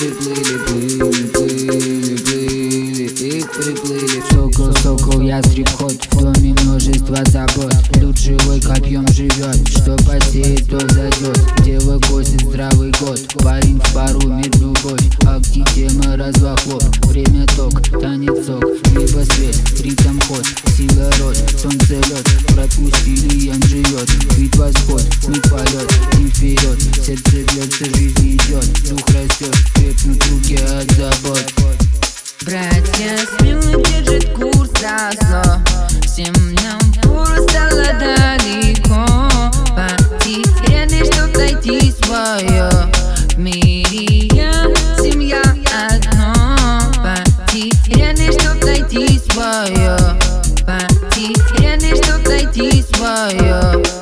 приплыли Плыли, плыли, плыли и приплыли Сокол, сокол, ястреб ход В доме множество забот Люд живой копьем живет Что посеет, то зайдет Дева косит здравый год Парень в пару мир любовь Акти тема развохлоп Время ток, танец сок Небо свет, ритм ход Сила рот, солнце забот Братья смело держат курс на зло Всем нам фуру стало далеко. Потеряли, чтоб найти свое. В мире я, семья одно. Потеряли, чтоб найти свое. Потеряли, чтоб найти свое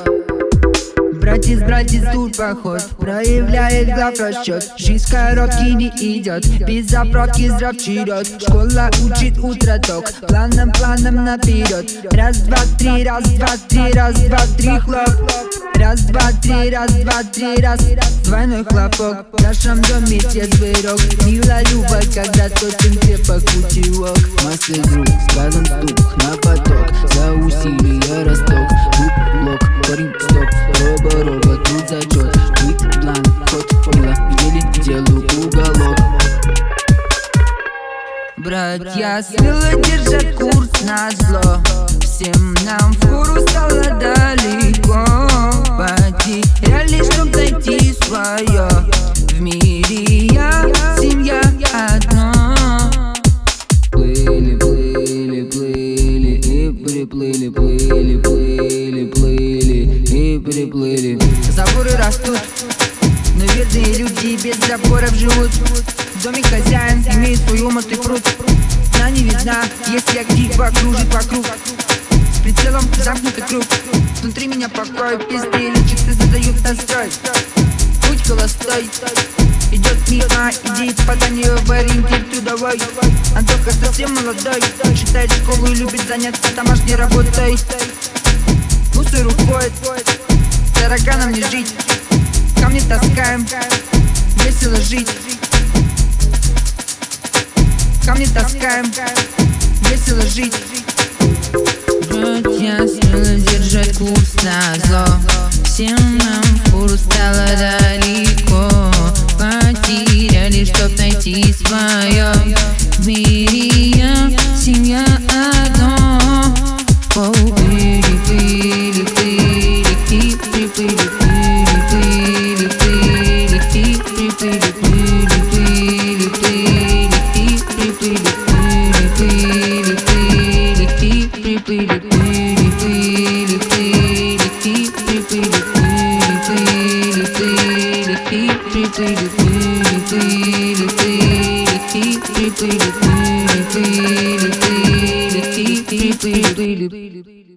Братец, братец, тут поход. Проявляет глав расчет Жизнь короткий не идет Без заправки здрав вперед Школа учит утро ток Планом, планом наперед Раз, два, три, раз, два, три, раз, два, три, хлоп. Раз, два, три, раз, два, три, раз. Двойной хлопок. В нашем доме трезвый рок Мила Люба, когда точен крепок. Утюг Массы друг, Смело держат курс на зло. Всем нам фуру стало далеко. Потеряли, чтоб найти свое В мире я, семья одно. Плыли, плыли, плыли и приплыли Плыли, плыли, плыли и приплыли. Заборы растут Но верные люди без заборов живут В доме хозяин имеет свой умот и пруд. Она не видна, если актива кружит вокруг. С прицелом замкнутый круг. Внутри меня покой, пизды лечится, задают настрой. Путь холостой. Идет мимо, иди пока не в ориентир трудовой. Антоха совсем молодой Читает школу и любит заняться домашней работой. Мусор уходит Тараганам не жить Камни таскаем Весело жить Камни таскаем. Весело жить. Братья смело держат курс на зло. Всем нам фуру стало далеко. Потеряли, чтоб найти свое В мире я, семья одно. Поплыли, плыли, плыли, и приплыли, плыли, плыли, плыли, и приплыли, плыли, плыли, Thank you.